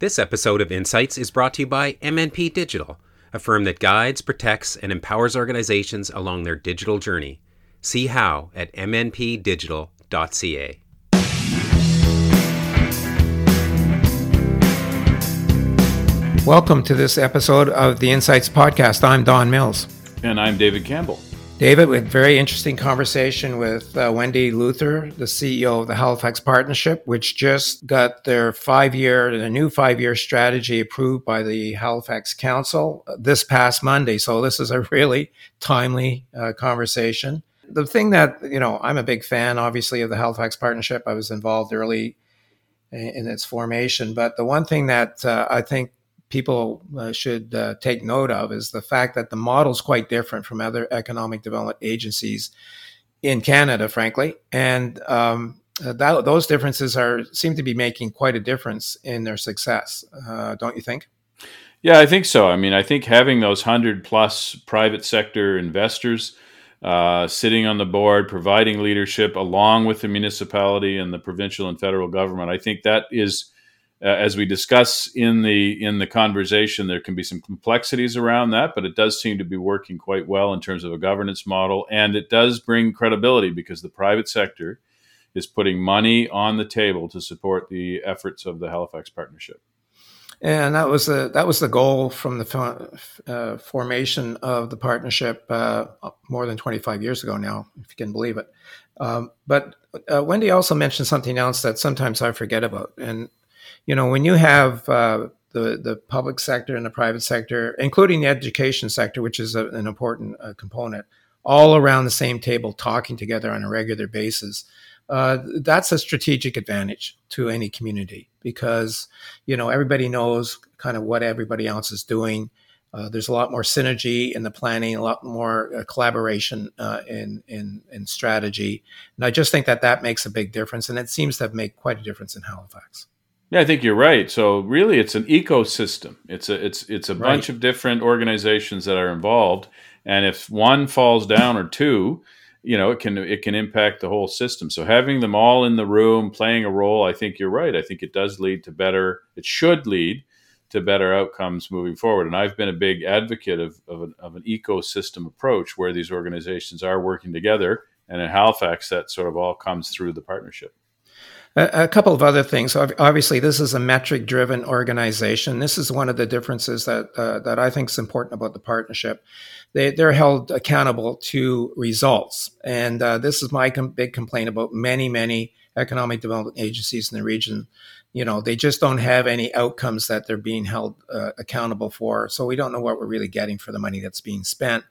This episode of Insights is brought to you by MNP Digital, a firm that guides, protects, and empowers organizations along their digital journey. See how at mnpdigital.ca. Welcome to this episode of the Insights Podcast. I'm Don Mills. And I'm David Campbell. David, with very interesting conversation with uh, Wendy Luther, the CEO of the Halifax Partnership, which just got their five-year, the new five-year strategy approved by the Halifax Council this past Monday. So this is a really timely uh, conversation. The thing that you know, I'm a big fan, obviously, of the Halifax Partnership. I was involved early in its formation, but the one thing that uh, I think people uh, should uh, take note of is the fact that the model is quite different from other economic development agencies in Canada, frankly, and um, uh, that, those differences are seem to be making quite a difference in their success. Uh, don't you think? Yeah, I think so. I mean, I think having those hundred plus private sector investors uh, sitting on the board, providing leadership along with the municipality and the provincial and federal government, I think that is uh, as we discuss in the in the conversation, there can be some complexities around that, but it does seem to be working quite well in terms of a governance model, and it does bring credibility because the private sector is putting money on the table to support the efforts of the Halifax Partnership. And that was the that was the goal from the uh, formation of the partnership uh, more than 25 years ago now, if you can believe it. Um, but uh, Wendy also mentioned something else that sometimes I forget about, and you know, when you have uh, the the public sector and the private sector, including the education sector, which is a, an important uh, component, all around the same table talking together on a regular basis, uh, that's a strategic advantage to any community because you know everybody knows kind of what everybody else is doing. Uh, there's a lot more synergy in the planning, a lot more uh, collaboration uh, in, in, in strategy, and I just think that that makes a big difference, and it seems to have made quite a difference in Halifax. Yeah, I think you're right. So really, it's an ecosystem. It's a it's it's a right. bunch of different organizations that are involved, and if one falls down or two, you know, it can it can impact the whole system. So having them all in the room playing a role, I think you're right. I think it does lead to better. It should lead to better outcomes moving forward. And I've been a big advocate of of an, of an ecosystem approach where these organizations are working together. And in Halifax, that sort of all comes through the partnership. A, couple of other things. Obviously, this is a metric-driven organization. This is one of the differences that uh, that I think is important about the partnership. They, they're held accountable to results, and uh, this is my com- big complaint about many, many economic development agencies in the region. You know, they just don't have any outcomes that they're being held uh, accountable for. So we don't know what we're really getting for the money that's being spent.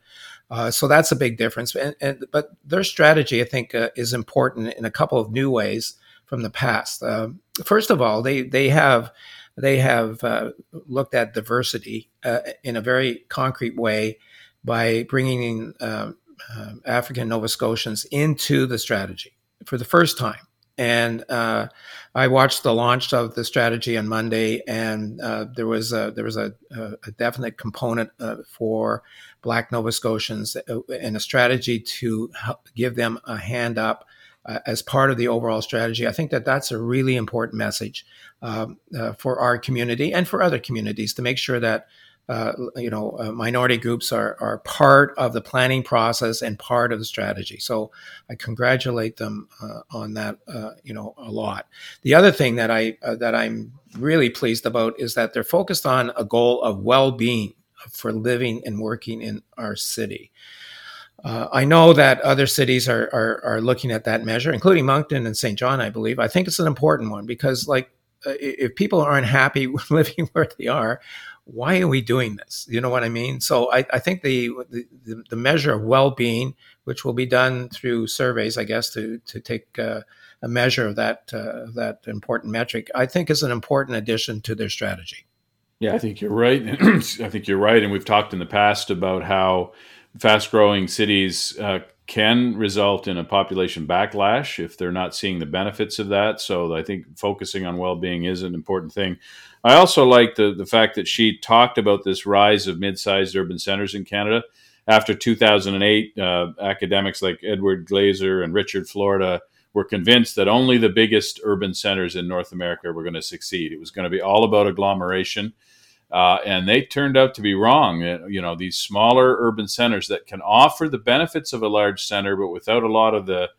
Uh, so that's a big difference. And, and, but their strategy, I think, uh, is important in a couple of new ways from the past. Uh, first of all, they they have they have uh, looked at diversity uh, in a very concrete way by bringing in um, um, African Nova Scotians into the strategy for the first time. And uh, I watched the launch of the strategy on Monday, and uh, there was a, there was a, a definite component uh, for Black Nova Scotians and a strategy to give them a hand up uh, as part of the overall strategy. I think that that's a really important message um, uh, for our community and for other communities to make sure that uh, you know uh, minority groups are are part of the planning process and part of the strategy. So I congratulate them uh, on that. You know a lot. The other thing that I that I'm really pleased about is that they're focused on a goal of well being for living and working in our city. Uh, I know that other cities are, are, are looking at that measure, including Moncton and Saint John. I believe. I think it's an important one because, like, uh, if people aren't happy living where they are, why are we doing this? You know what I mean? So I, I think the, the, the measure of well being, which will be done through surveys, I guess, to to take uh, a measure of that uh, that important metric, I think is an important addition to their strategy. Yeah, I think you're right. I think you're right, and we've talked in the past about how fast growing cities uh, can result in a population backlash if they're not seeing the benefits of that. So I think focusing on well being is an important thing. I also like the, the fact that she talked about this rise of mid sized urban centers in Canada. After 2008, uh, academics like Edward Glaeser and Richard Florida were convinced that only the biggest urban centers in North America were going to succeed. It was going to be all about agglomeration. Uh, and they turned out to be wrong. Uh, you know, these smaller urban centers that can offer the benefits of a large center, but without a lot of the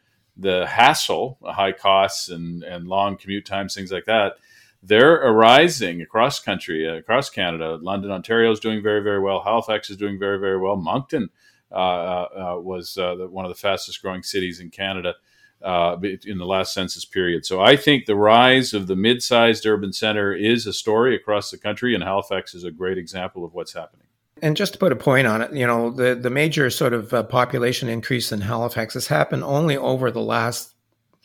the hassle, high costs, and and long commute times, things like that. They're arising across country, uh, across Canada. London, Ontario is doing very, very well. Halifax is doing very, very well. Moncton uh, uh, was one of the fastest growing cities in Canada uh, in the last census period. So I think the rise of the mid-sized urban center is a story across the country, and Halifax is a great example of what's happening. And just to put a point on it, you know, the, the major sort of uh, population increase in Halifax has happened only over the last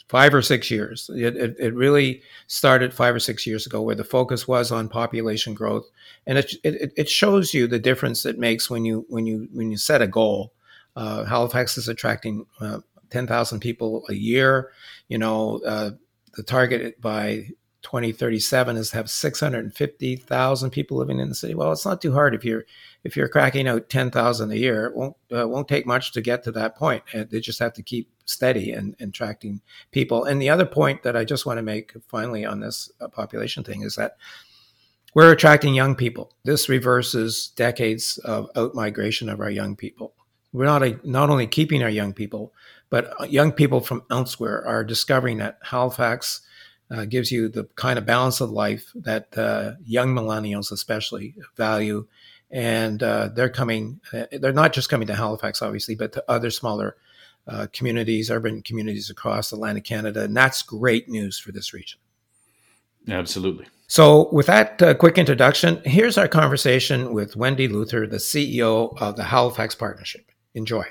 five or six years. It, it, it, really started five or six years ago where the focus was on population growth. And it, it, it shows you the difference it makes when you, when you, when you set a goal. Uh, Halifax is attracting uh, 10,000 people a year. You know, uh, the target by 2037 is to have 650,000 people living in the city. Well, it's not too hard if you're if you're cracking out 10,000 a year. It won't uh, won't take much to get to that point. And they just have to keep steady and, and attracting people. And the other point that I just want to make finally on this uh, population thing is that we're attracting young people. This reverses decades of out migration of our young people. We're not a, not only keeping our young people, but uh, young people from elsewhere are discovering that Halifax uh, gives you the kind of balance of life that uh, young millennials, especially, value. And uh, they're coming, uh, they're not just coming to Halifax, obviously, but to other smaller uh, communities, urban communities across Atlantic Canada. And that's great news for this region. Absolutely. So, with that uh, quick introduction, here's our conversation with Wendy Luther, the CEO of the Halifax Partnership. Enjoy.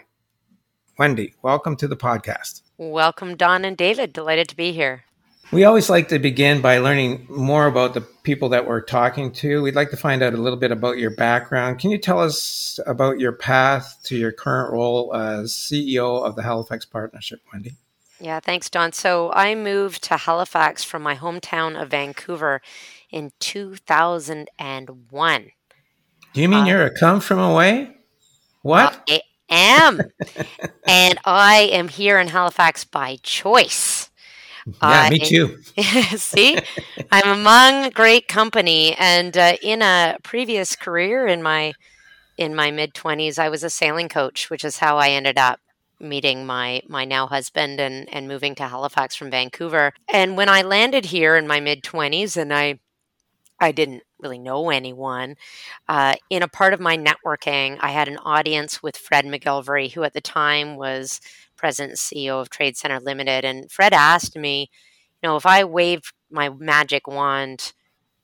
Wendy, welcome to the podcast. Welcome, Don and David. Delighted to be here. We always like to begin by learning more about the people that we're talking to. We'd like to find out a little bit about your background. Can you tell us about your path to your current role as CEO of the Halifax Partnership, Wendy? Yeah, thanks, Don. So I moved to Halifax from my hometown of Vancouver in 2001. Do you mean uh, you're a come from away? What? Am. and I am here in Halifax by choice. Yeah, uh, me too. see, I'm among great company, and uh, in a previous career in my in my mid twenties, I was a sailing coach, which is how I ended up meeting my my now husband and and moving to Halifax from Vancouver. And when I landed here in my mid twenties, and I I didn't really know anyone. Uh, in a part of my networking, I had an audience with Fred MacGillivray, who at the time was president and CEO of Trade Center Limited. And Fred asked me, you know, if I waved my magic wand,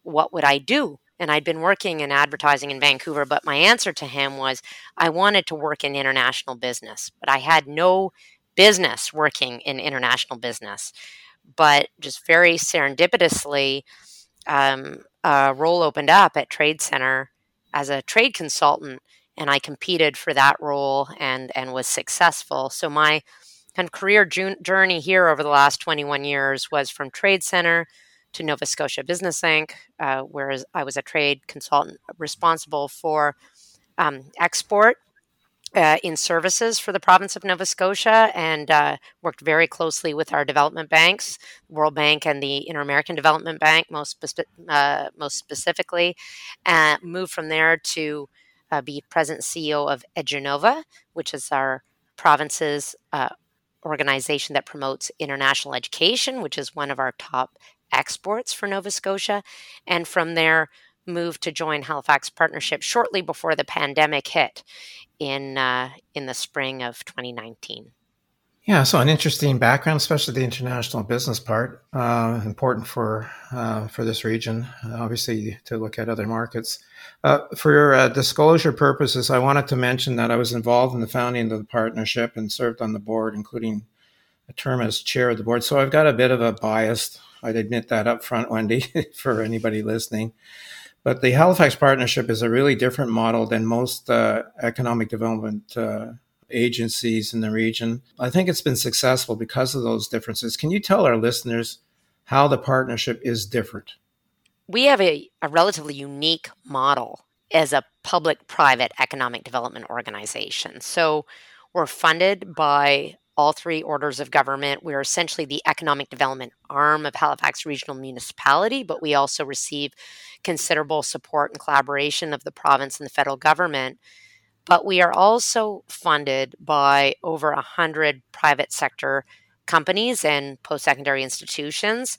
what would I do? And I'd been working in advertising in Vancouver, but my answer to him was I wanted to work in international business, but I had no business working in international business. But just very serendipitously, um, a role opened up at Trade Center as a trade consultant, and I competed for that role and and was successful. So my kind of career journey here over the last 21 years was from Trade Center to Nova Scotia Business Inc., uh, where I was a trade consultant responsible for um, export uh, in services for the province of Nova Scotia and uh, worked very closely with our development banks, World Bank and the Inter American Development Bank, most, spe- uh, most specifically. And moved from there to uh, be present CEO of Edunova, which is our province's uh, organization that promotes international education, which is one of our top exports for Nova Scotia. And from there, moved to join Halifax Partnership shortly before the pandemic hit in uh, in the spring of 2019. Yeah, so an interesting background, especially the international business part, uh, important for uh, for this region. obviously, to look at other markets. Uh, for uh, disclosure purposes, I wanted to mention that I was involved in the founding of the partnership and served on the board, including a term as chair of the board. So I've got a bit of a bias. I'd admit that up front, Wendy, for anybody listening. But the Halifax Partnership is a really different model than most uh, economic development uh, agencies in the region. I think it's been successful because of those differences. Can you tell our listeners how the partnership is different? We have a, a relatively unique model as a public private economic development organization. So we're funded by all three orders of government. We're essentially the economic development arm of Halifax Regional Municipality, but we also receive considerable support and collaboration of the province and the federal government. But we are also funded by over 100 private sector companies and post secondary institutions.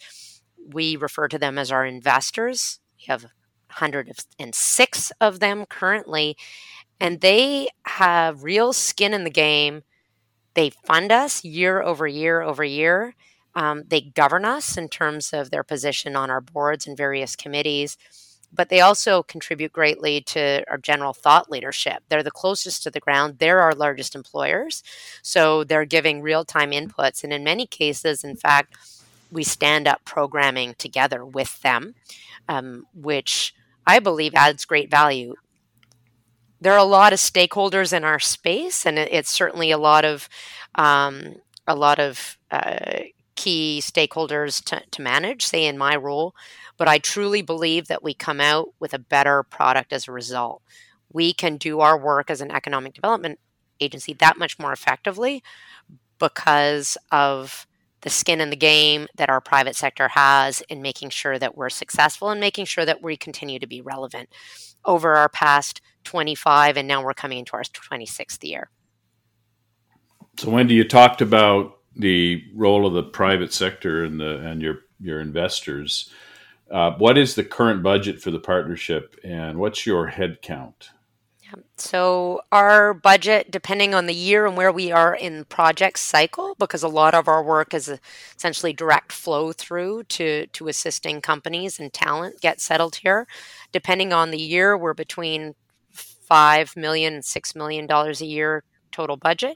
We refer to them as our investors. We have 106 of them currently, and they have real skin in the game they fund us year over year over year. Um, they govern us in terms of their position on our boards and various committees, but they also contribute greatly to our general thought leadership. They're the closest to the ground, they're our largest employers. So they're giving real time inputs. And in many cases, in fact, we stand up programming together with them, um, which I believe adds great value there are a lot of stakeholders in our space, and it's certainly a lot of um, a lot of uh, key stakeholders to, to manage. Say in my role, but I truly believe that we come out with a better product as a result. We can do our work as an economic development agency that much more effectively because of the skin in the game that our private sector has in making sure that we're successful and making sure that we continue to be relevant over our past 25 and now we're coming into our 26th year. So Wendy, you talked about the role of the private sector and the and your your investors. Uh, what is the current budget for the partnership and what's your head count? So our budget, depending on the year and where we are in project cycle, because a lot of our work is essentially direct flow through to to assisting companies and talent get settled here. Depending on the year, we're between five million and six million dollars a year total budget,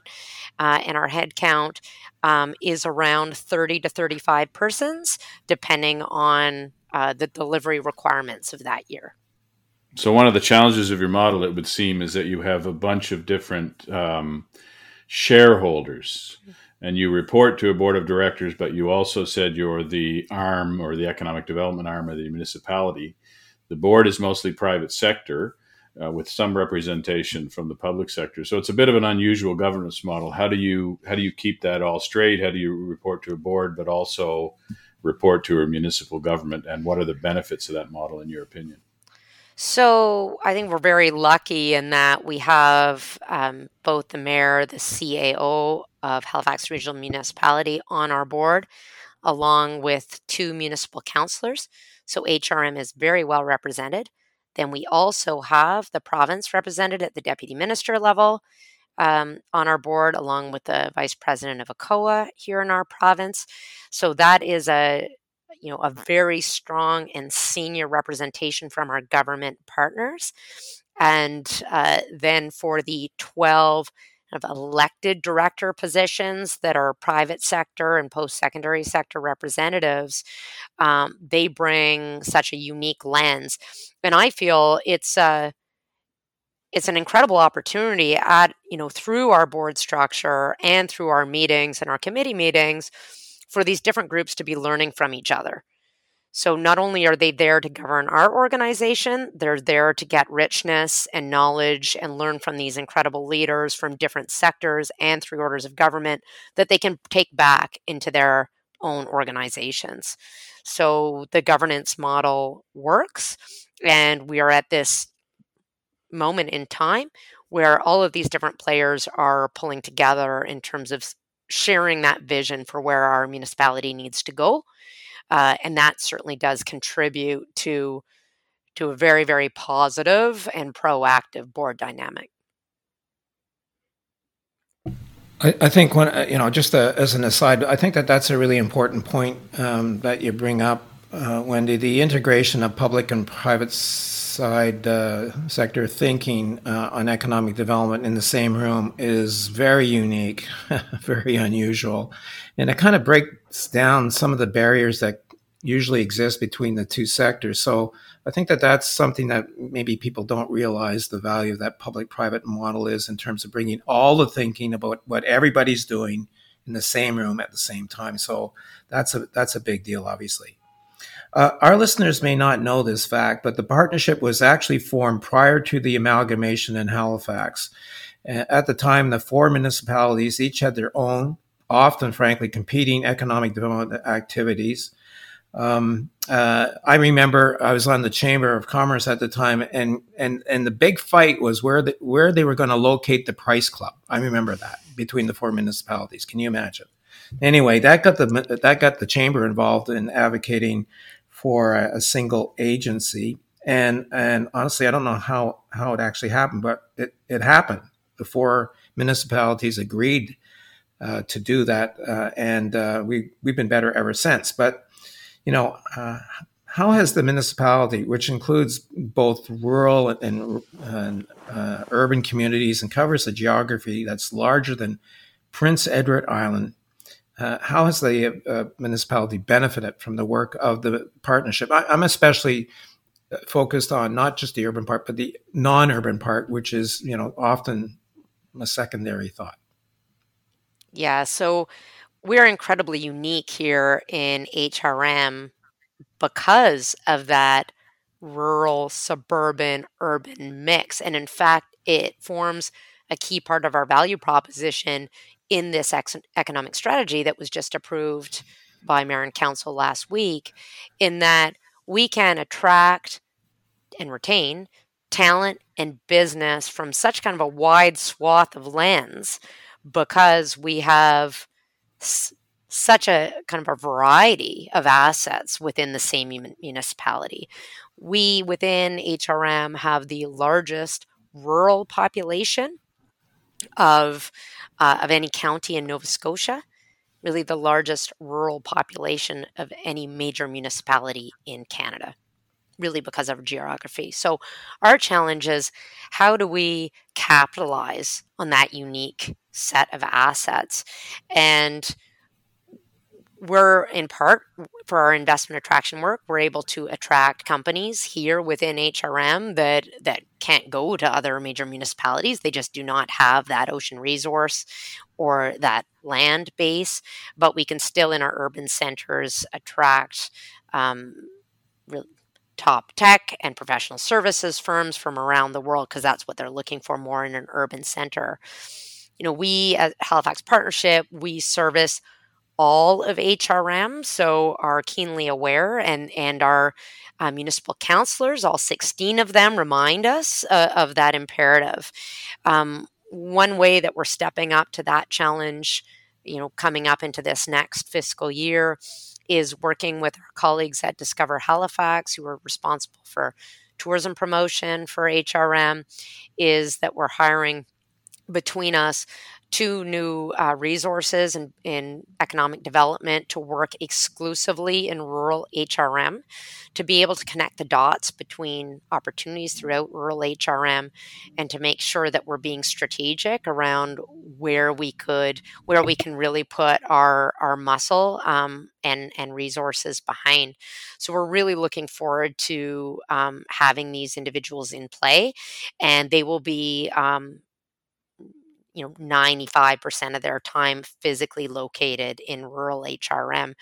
uh, and our headcount um, is around 30 to 35 persons, depending on uh, the delivery requirements of that year. So one of the challenges of your model, it would seem, is that you have a bunch of different um, shareholders, mm-hmm. and you report to a board of directors. But you also said you're the arm or the economic development arm of the municipality. The board is mostly private sector, uh, with some representation from the public sector. So it's a bit of an unusual governance model. How do you how do you keep that all straight? How do you report to a board, but also report to a municipal government? And what are the benefits of that model, in your opinion? So I think we're very lucky in that we have um, both the mayor, the CAO of Halifax Regional Municipality on our board, along with two municipal councillors. So HRM is very well represented. Then we also have the province represented at the deputy minister level um, on our board, along with the vice president of ACOA here in our province. So that is a you know, a very strong and senior representation from our government partners. And uh, then for the 12 of elected director positions that are private sector and post secondary sector representatives, um, they bring such a unique lens. And I feel it's a it's an incredible opportunity at you know through our board structure and through our meetings and our committee meetings for these different groups to be learning from each other. So not only are they there to govern our organization, they're there to get richness and knowledge and learn from these incredible leaders from different sectors and three orders of government that they can take back into their own organizations. So the governance model works, and we are at this moment in time where all of these different players are pulling together in terms of sharing that vision for where our municipality needs to go. Uh, and that certainly does contribute to to a very very positive and proactive board dynamic. I, think when uh, you know, just a, uh, as an aside, I think that that's a really important point um, that you bring up, uh, Wendy. The integration of public and private side uh, sector thinking uh, on economic development in the same room is very unique, very unusual, and it kind of breaks down some of the barriers that usually exist between the two sectors. So I think that that's something that maybe people don't realize the value of that public-private model is in terms of bringing all the thinking about what everybody's doing in the same room at the same time. So that's a that's a big deal, obviously. Uh, our listeners may not know this fact, but the partnership was actually formed prior to the amalgamation in Halifax. At the time, the four municipalities each had their own often, frankly, competing economic development activities. Um, uh, I remember I was on the Chamber of Commerce at the time, and and and the big fight was where the, where they were going to locate the Price Club. I remember that between the four municipalities. Can you imagine? Anyway, that got the that got the chamber involved in advocating for a, a single agency. And and honestly, I don't know how how it actually happened, but it, it happened. The four municipalities agreed uh, to do that, uh, and uh, we we've been better ever since. But you know, uh, how has the municipality, which includes both rural and, and uh, urban communities and covers a geography that's larger than Prince Edward Island, uh, how has the uh, municipality benefited from the work of the partnership? I, am especially uh, focused on not just the urban part, but the non-urban part, which is you know often a secondary thought. Yeah, so we're incredibly unique here in HRM because of that rural, suburban, urban mix, and in fact, it forms a key part of our value proposition in this ex- economic strategy that was just approved by Mayor and Council last week, in that we can attract and retain talent and business from such kind of a wide swath of lands because we have s- such a kind of a variety of assets within the same municipality. We within HRM have the largest rural population of uh, of any county in Nova Scotia, really the largest rural population of any major municipality in Canada, really because of geography. So, our challenge is how do we capitalize on that unique set of assets? And we're in part for our investment attraction work. We're able to attract companies here within hrm that that can't go to other major municipalities. They just do not have that ocean resource or that land base but we can still in our urban centers attract um, top tech and professional services firms from around the world because that's what they're looking for more in an urban center. You know we at halifax partnership we service all of HRM, so are keenly aware, and and our uh, municipal councilors, all 16 of them, remind us uh, of that imperative. Um, one way that we're stepping up to that challenge, you know, coming up into this next fiscal year, is working with our colleagues at Discover Halifax, who are responsible for tourism promotion for HRM, is that we're hiring between us two new uh, resources in, in economic development to work exclusively in rural HRM to be able to connect the dots between opportunities throughout rural HRM and to make sure that we're being strategic around where we could where we can really put our our muscle um, and and resources behind. So we're really looking forward to um, having these individuals in play, and they will be um, you know 95% of their time physically located in rural HRM.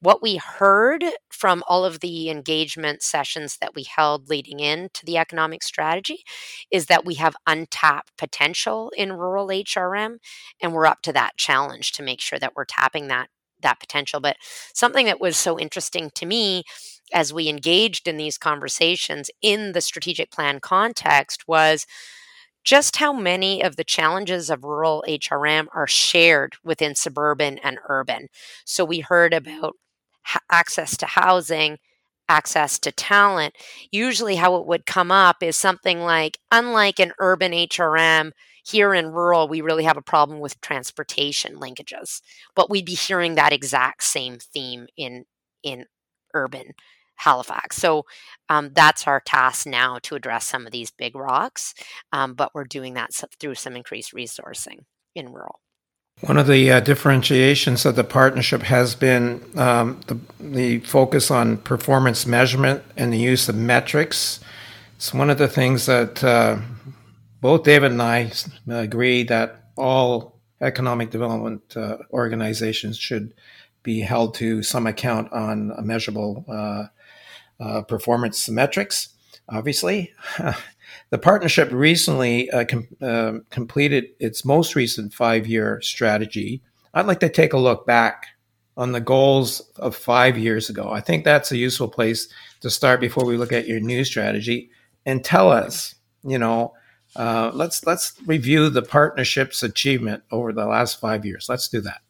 What we heard from all of the engagement sessions that we held leading into the economic strategy is that we have untapped potential in rural HRM and we're up to that challenge to make sure that we're tapping that that potential. But something that was so interesting to me as we engaged in these conversations in the strategic plan context was just how many of the challenges of rural HRM are shared within suburban and urban. So we heard about access to housing, access to talent. Usually, how it would come up is something like unlike an urban HRM, here in rural, we really have a problem with transportation linkages. But we'd be hearing that exact same theme in in urban Halifax. So um, that's our task now to address some of these big rocks, um, but we're doing that through some increased resourcing in rural. One of the uh, differentiations of the partnership has been um, the, the, focus on performance measurement and the use of metrics. It's one of the things that uh, both David and I agree that all economic development uh, organizations should be held to some account on a measurable uh, performance metrics, obviously. the partnership recently uh, com- uh, completed its most recent five year strategy I'd like to take a look back on the goals of five years ago. I think that's a useful place to start before we look at your new strategy and tell us, you know, uh, let's let's review the partnership's achievement over the last five years. Let's do that.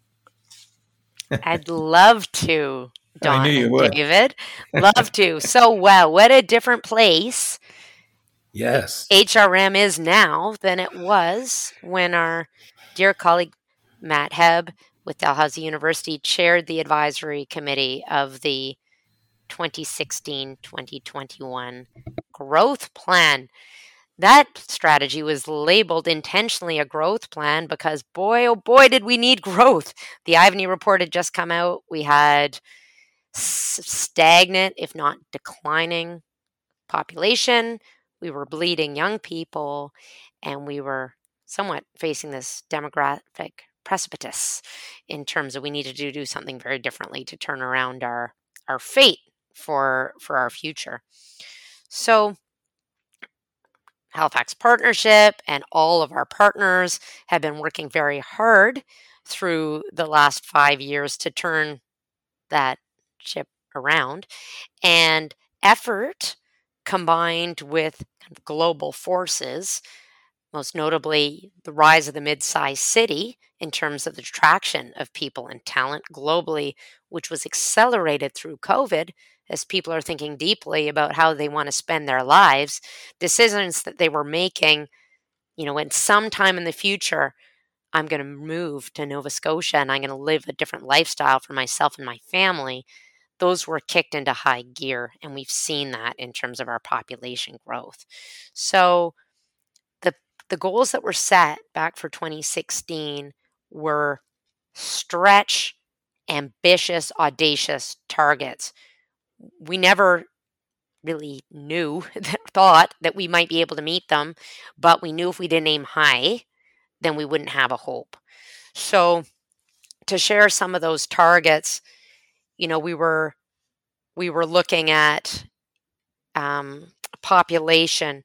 I'd love to, Don I knew you would. David. Love to. So, wow, what a different place Yes. HRM is now than it was when our dear colleague Matt Hebb with Dalhousie University chaired the advisory committee of the 2016 2021 growth plan. That strategy was labeled intentionally a growth plan because boy, oh boy, did we need growth. The Ivany report had just come out. We had stagnant, if not declining, population. We were bleeding young people, and we were somewhat facing this demographic precipice in terms of we needed to do something very differently to turn around our our fate for for our future. So Halifax Partnership and all of our partners have been working very hard through the last 5 years to turn that ship around and effort combined with global forces most notably the rise of the mid-sized city in terms of the attraction of people and talent globally, which was accelerated through COVID as people are thinking deeply about how they want to spend their lives, decisions that they were making, you know, in some time in the future, I'm going to move to Nova Scotia and I'm going to live a different lifestyle for myself and my family. Those were kicked into high gear, and we've seen that in terms of our population growth. So, the goals that were set back for 2016 were stretch, ambitious, audacious targets. We never really knew, thought that we might be able to meet them, but we knew if we didn't aim high, then we wouldn't have a hope. So, to share some of those targets, you know, we were we were looking at um, population,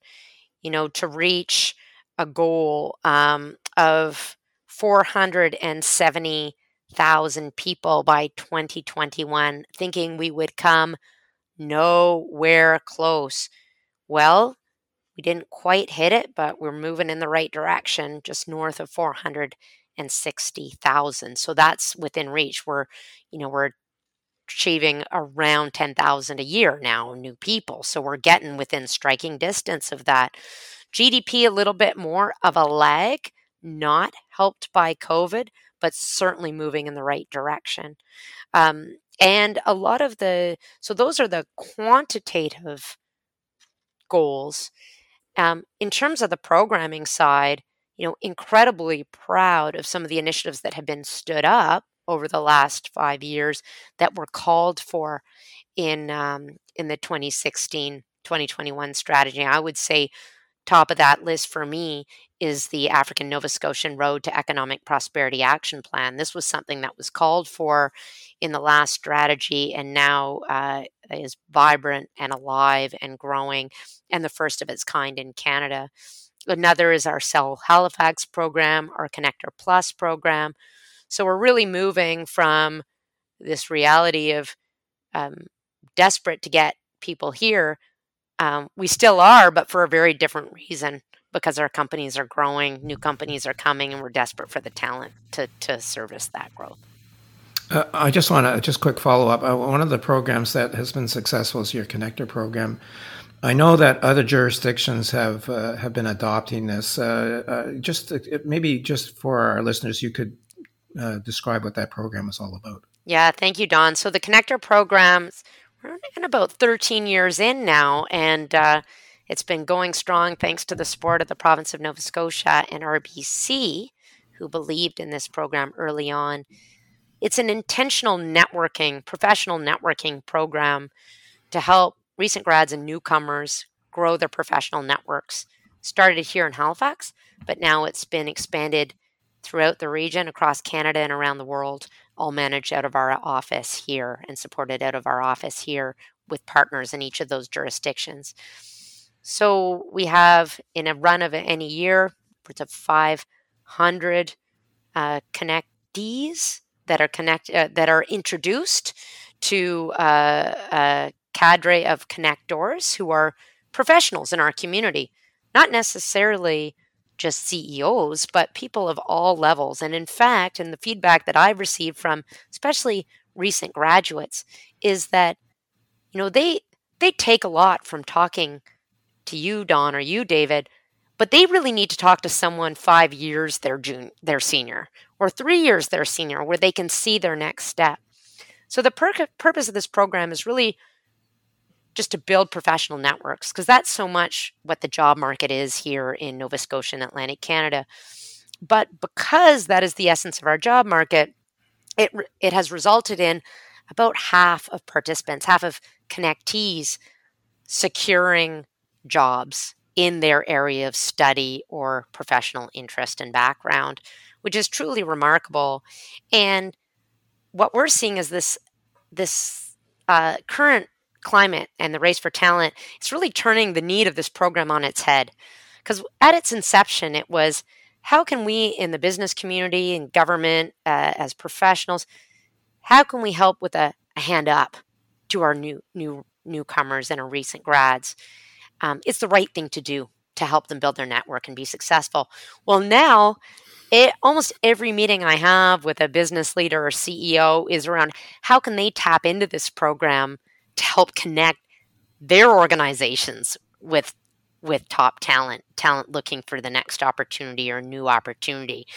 you know, to reach a goal um, of 470,000 people by 2021, thinking we would come nowhere close. Well, we didn't quite hit it, but we're moving in the right direction, just north of 460,000. So that's within reach. We're, you know, we're achieving around 10,000 a year now, new people. So we're getting within striking distance of that. GDP a little bit more of a lag, not helped by COVID, but certainly moving in the right direction. Um, and a lot of the, so those are the quantitative goals. Um, in terms of the programming side, you know, incredibly proud of some of the initiatives that have been stood up over the last five years that were called for in um, in the 2016 2021 strategy. I would say top of that list for me is the African Nova Scotian Road to Economic Prosperity Action Plan. This was something that was called for in the last strategy and now uh, is vibrant and alive and growing, and the first of its kind in Canada. Another is our Sell Halifax program, our Connector Plus program. So we're really moving from this reality of um, desperate to get people here um, we still are, but for a very different reason because our companies are growing, new companies are coming, and we're desperate for the talent to, to service that growth. Uh, I just want to just quick follow up. Uh, one of the programs that has been successful is your connector program. I know that other jurisdictions have uh, have been adopting this. Uh, uh, just uh, maybe just for our listeners, you could describe what that program is all about. Yeah, thank you, Don. So the connector programs we're in about 13 years in now, and uh, it's been going strong thanks to the support of the province of Nova Scotia and RBC, who believed in this program early on. It's an intentional networking, professional networking program to help recent grads and newcomers grow their professional networks. Started here in Halifax, but now it's been expanded throughout the region, across Canada, and around the world all managed out of our office here and supported out of our office here with partners in each of those jurisdictions. So we have in a run of any year, upwards of 500 uh, connectees that are connect uh, that are introduced to uh, a cadre of connectors who are professionals in our community, not necessarily just CEOs, but people of all levels. And in fact, in the feedback that I've received from especially recent graduates is that you know they they take a lot from talking to you Don or you David but they really need to talk to someone 5 years their junior their senior or 3 years their senior where they can see their next step. So the pur- purpose of this program is really just to build professional networks because that's so much what the job market is here in Nova Scotia and Atlantic Canada. But because that is the essence of our job market it, it has resulted in about half of participants, half of connectees securing jobs in their area of study or professional interest and background, which is truly remarkable. And what we're seeing is this this uh, current climate and the race for talent. It's really turning the need of this program on its head. Because at its inception, it was how can we in the business community and government uh, as professionals how can we help with a, a, hand up to our new new newcomers and our recent grads um, it's the right thing to do to help them build their network and be successful well now it, almost every meeting i have with a business leader or ceo is around how can they tap into this program to help connect their organizations with with top talent, talent looking for the next opportunity or new opportunity.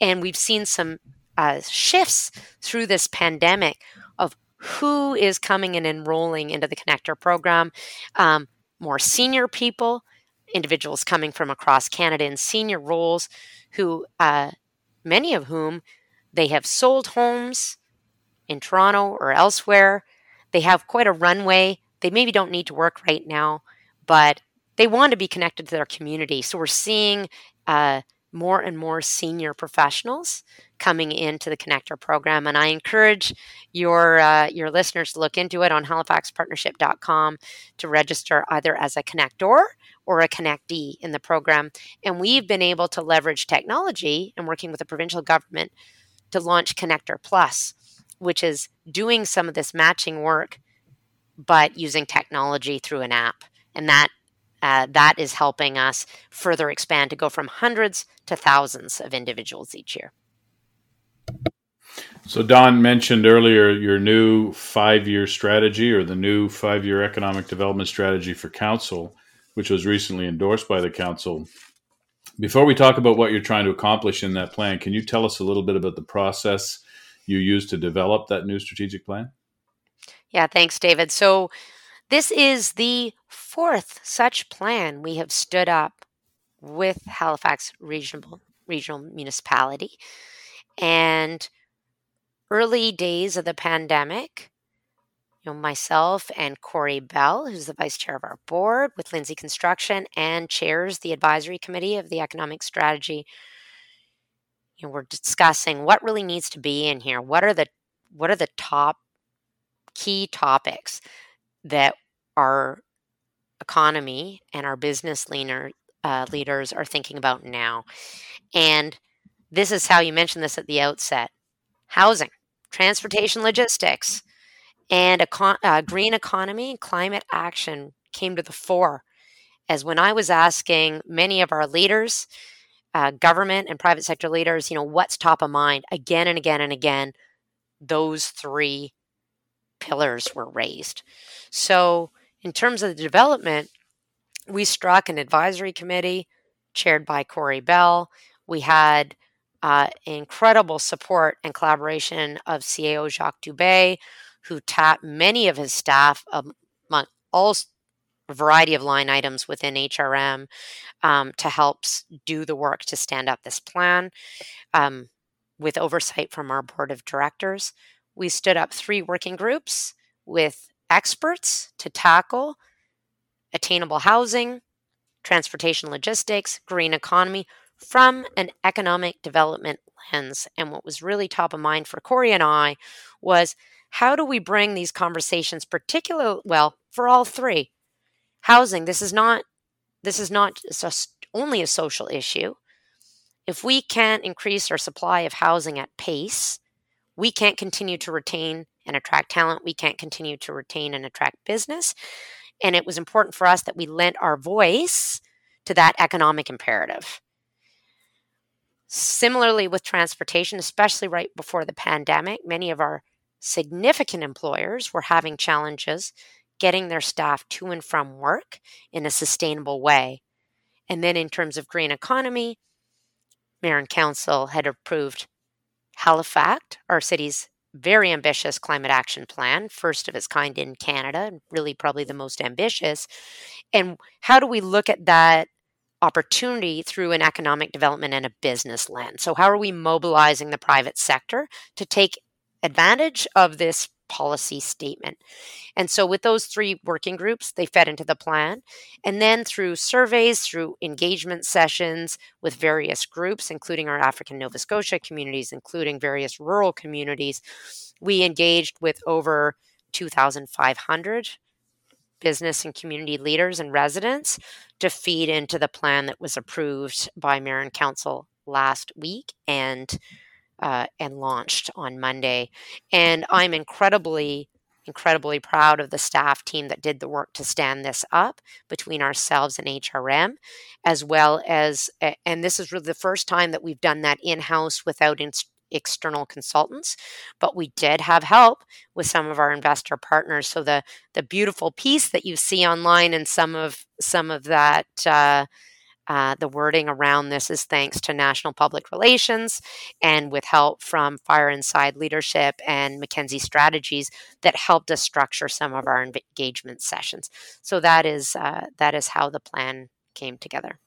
And we've seen some uh, shifts through this pandemic of who is coming and enrolling into the connector program. Um, more senior people, individuals coming from across Canada in senior roles, who uh, many of whom they have sold homes in Toronto or elsewhere. They have quite a runway. They maybe don't need to work right now, but they want to be connected to their community. So we're seeing uh, more and more senior professionals coming into the connector program and i encourage your uh, your listeners to look into it on halifaxpartnership.com to register either as a connector or a connectee in the program. And we've been able to leverage technology and working with the provincial government to launch connector plus which is doing some of this matching work but using technology through an app. And that uh, that is helping us further expand to go from hundreds to thousands of individuals each year. So, Don mentioned earlier your new five year strategy or the new five year economic development strategy for Council, which was recently endorsed by the Council. Before we talk about what you're trying to accomplish in that plan, can you tell us a little bit about the process you used to develop that new strategic plan? Yeah, thanks, David. So, this is the fourth such plan we have stood up with Halifax Regional, Regional Municipality. And early days of the pandemic, you know, myself and Corey Bell, who's the vice chair of our board with Lindsay Construction and chairs the advisory committee of the economic strategy, you know, we're discussing what really needs to be in here. What are the what are the top key topics that our economy and our business leaner, uh, leaders are thinking about now. And this is how you mentioned this at the outset housing, transportation logistics, and econ- uh, green economy and climate action came to the fore. As when I was asking many of our leaders, uh, government and private sector leaders, you know, what's top of mind again and again and again, those three pillars were raised. So, in terms of the development, we struck an advisory committee chaired by Corey Bell. We had uh, incredible support and collaboration of CAO Jacques Dubé, who tapped many of his staff among all variety of line items within HRM um, to help do the work to stand up this plan um, with oversight from our board of directors. We stood up three working groups with experts to tackle attainable housing, transportation logistics, green economy from an economic development lens. And what was really top of mind for Corey and I was how do we bring these conversations, particularly well, for all three? Housing, this is not this is not only a social issue. if we can't increase our supply of housing at pace, we can't continue to retain and attract talent. We can't continue to retain and attract business. And it was important for us that we lent our voice to that economic imperative. Similarly, with transportation, especially right before the pandemic, many of our significant employers were having challenges getting their staff to and from work in a sustainable way. And then, in terms of green economy, Mayor and Council had approved HalifACT, our city's very ambitious climate action plan, first of its kind in Canada, and really probably the most ambitious. And how do we look at that opportunity through an economic development and a business lens. So, how are we mobilizing the private sector to take advantage of this policy statement? And so, with those three working groups, they fed into the plan. And then through surveys, through engagement sessions with various groups, including our African Nova Scotia communities, including various rural communities, we engaged with over 2,500 business and community leaders and residents to feed into the plan that was approved by Mayor and Council last week and uh, and launched on Monday. And I'm incredibly incredibly proud of the staff team that did the work to stand this up between ourselves and HRM, as well as, and this is really the first time that we've done that in house without external consultants, but we did have help with some of our investor partners. So the the beautiful piece that you see online and some of some of that. Uh, uh, the wording around this is thanks to National Public Relations and with help from Fire Inside Leadership and McKenzie Strategies that helped us structure some of our engagement sessions. So that is uh, that is how the plan came together.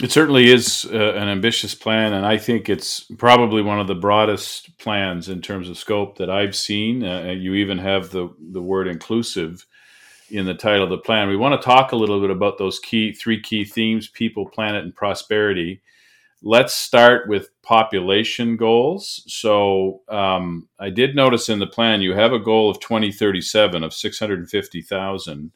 It certainly is uh, an ambitious plan, and I think it's probably one of the broadest plans in terms of scope that I've seen. Uh, you even have the the word inclusive in the title of the plan. We want to talk a little bit about those key three key themes: people, planet, and prosperity. Let's start with population goals. So um, I did notice in the plan you have a goal of 2037 of 650,000.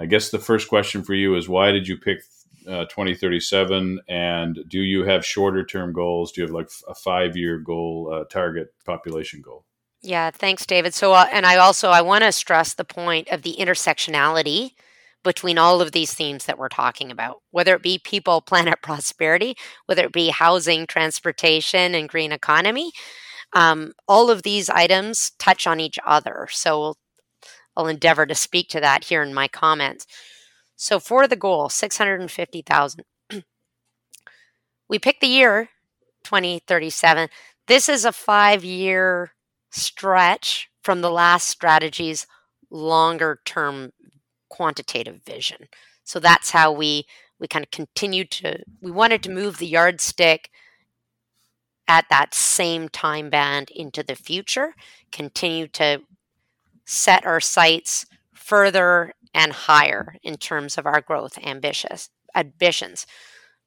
I guess the first question for you is why did you pick uh, 2037 and do you have shorter term goals do you have like a five year goal uh, target population goal yeah thanks david so uh, and i also i want to stress the point of the intersectionality between all of these themes that we're talking about whether it be people planet prosperity whether it be housing transportation and green economy um, all of these items touch on each other so i'll endeavor to speak to that here in my comments so for the goal, 650,000. we picked the year 2037. This is a 5-year stretch from the last strategy's longer term quantitative vision. So that's how we we kind of continued to we wanted to move the yardstick at that same time band into the future, continue to set our sights further and higher in terms of our growth ambitious ambitions.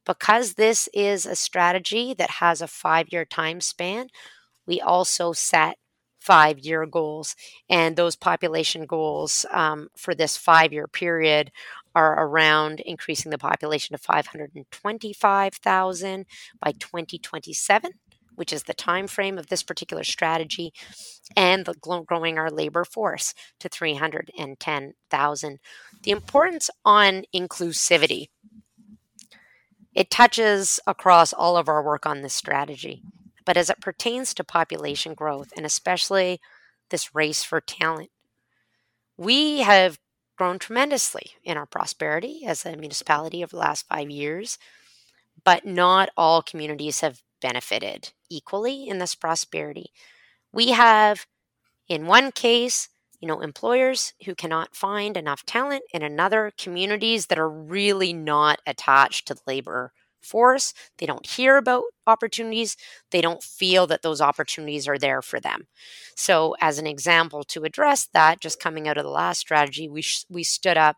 Because this is a strategy that has a five year time span, we also set five year goals. And those population goals um, for this five year period are around increasing the population to 525,000 by 2027 which is the time frame of this particular strategy, and the growing our labor force to 310,000. The importance on inclusivity. It touches across all of our work on this strategy, but as it pertains to population growth and especially this race for talent, we have grown tremendously in our prosperity as a municipality over the last five years, but not all communities have benefited equally in this prosperity. We have, in one case, you know, employers who cannot find enough talent, in another, communities that are really not attached to labor force. They don't hear about opportunities. They don't feel that those opportunities are there for them. So, as an example to address that, just coming out of the last strategy, we, sh- we stood up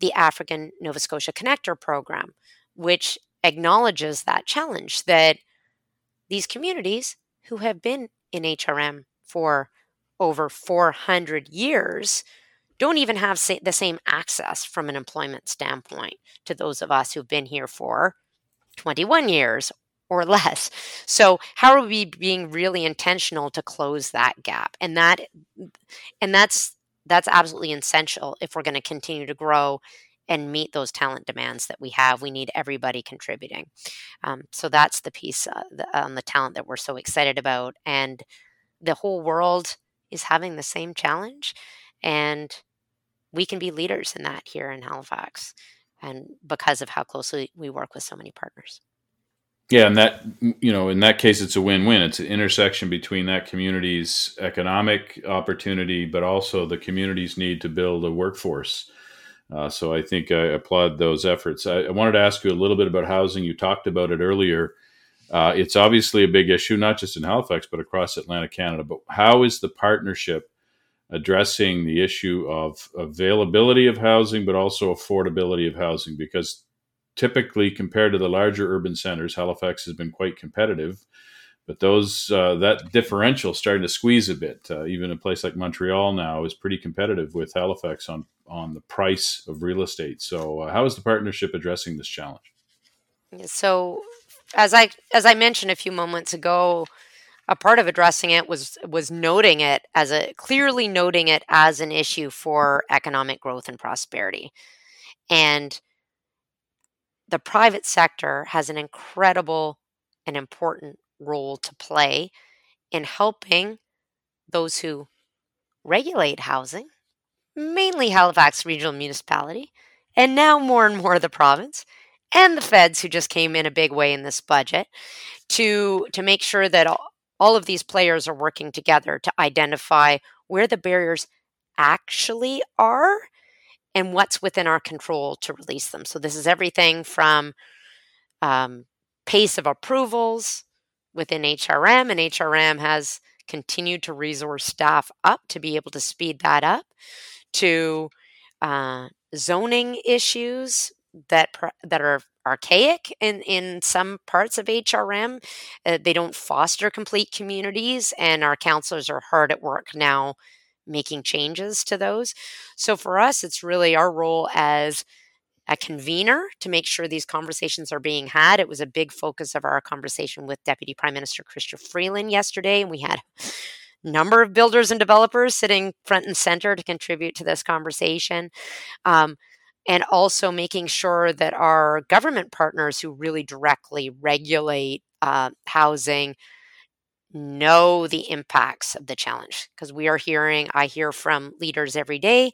the African Nova Scotia Connector program, which acknowledges that challenge that these communities who have been in HRM for over 400 years don't even have sa- the same access from an employment standpoint to those of us who've been here for 21 years or less. So how are we being really intentional to close that gap? And that and that's that's absolutely essential if we're going to continue to grow and meet those talent demands that we have. We need everybody contributing. Um, so that's the piece uh, the, on the talent that we're so excited about, and the whole world is having the same challenge, and we can be leaders in that here in Halifax, and because of how closely we work with so many partners. Yeah, and that you know, in that case, it's a win-win. It's an intersection between that community's economic opportunity, but also the community's need to build a workforce. Uh, so I think I applaud those efforts. I, I, wanted to ask you a little bit about housing. You talked about it earlier. Uh, it's obviously a big issue, not just in Halifax, but across Atlantic Canada. But how is the partnership addressing the issue of availability of housing, but also affordability of housing? Because typically compared to the larger urban centers, Halifax has been quite competitive. But those uh, that differential starting to squeeze a bit. Uh, even a place like Montreal now is pretty competitive with Halifax on on the price of real estate. So, uh, how is the partnership addressing this challenge? So, as I as I mentioned a few moments ago, a part of addressing it was was noting it as a clearly noting it as an issue for economic growth and prosperity. And the private sector has an incredible and important role to play in helping those who regulate housing, mainly Halifax Regional Municipality, and now more and more the province and the feds who just came in a big way in this budget to to make sure that all, all of these players are working together to identify where the barriers actually are and what's within our control to release them. So this is everything from um, pace of approvals within HRM, and HRM has continued to resource staff up to be able to speed that up, to uh, zoning issues that that are archaic in in some parts of HRM. Uh, they don't foster complete communities, and our counselors are hard at work now making changes to those. So for us, it's really our role as a convener to make sure these conversations are being had. It was a big focus of our conversation with Deputy Prime Minister Chrystia Freeland yesterday, and we had a number of builders and developers sitting front and center to contribute to this conversation. Um, and also making sure that our government partners who really directly regulate uh, housing know the impacts of the challenge. Because we are hearing, I hear from leaders every day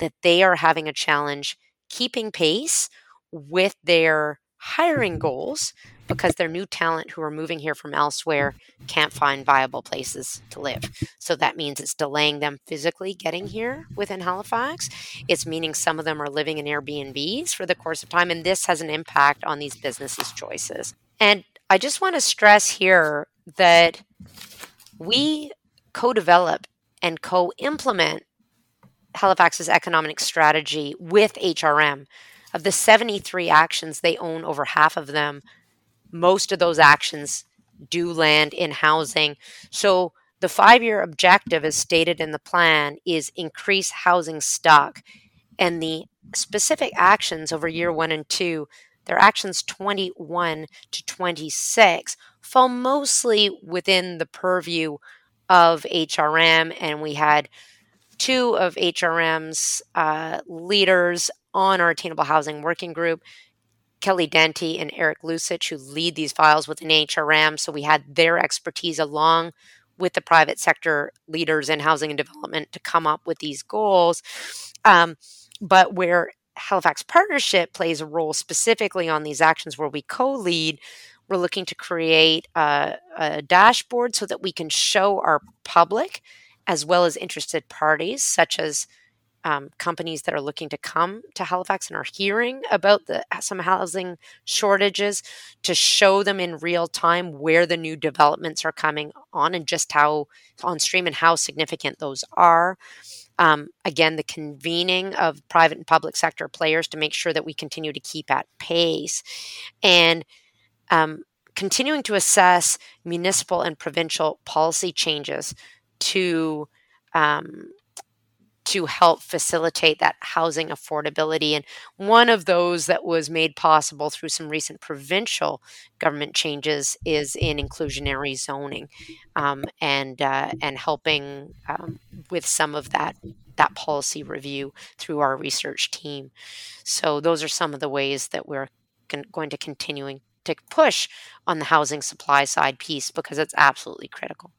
that they are having a challenge keeping pace with their hiring goals because their new talent who are moving here from elsewhere can't find viable places to live. So that means it's delaying them physically getting here within Halifax. It's meaning some of them are living in Airbnbs for the course of time, and this has an impact on these businesses' choices. And I just want to stress here that we co develop and co implement Halifax's economic strategy with HRM. Of the 73 actions, they own over half of them. Most of those actions do land in housing. So the five year objective, as stated in the plan, is increase housing stock. And the specific actions over year one and two, their actions 21 to 26, fall mostly within the purview of HRM. And we had two of HRM's uh, leaders on our Attainable Housing Working Group, Kelly Denty and Eric Lucic, who lead these files within HRM. So we had their expertise along with the private sector leaders in housing and development to come up with these goals. Um, but where Halifax Partnership plays a role specifically on these actions where we co lead, we're looking to create a, a dashboard so that we can show our public as well as interested parties, such as um, companies that are looking to come to Halifax and are hearing about the some housing shortages to show them in real time where the new developments are coming on and just how on stream and how significant those are. Um, again, the convening of private and public sector players to make sure that we continue to keep at pace and um, continuing to assess municipal and provincial policy changes to um, to help facilitate that housing affordability. And one of those that was made possible through some recent provincial government changes is in inclusionary zoning, um, and uh, and helping um, with some of that that policy review through our research team. So those are some of the ways that we're con- going to continuing to push on the housing supply side piece because it's absolutely critical.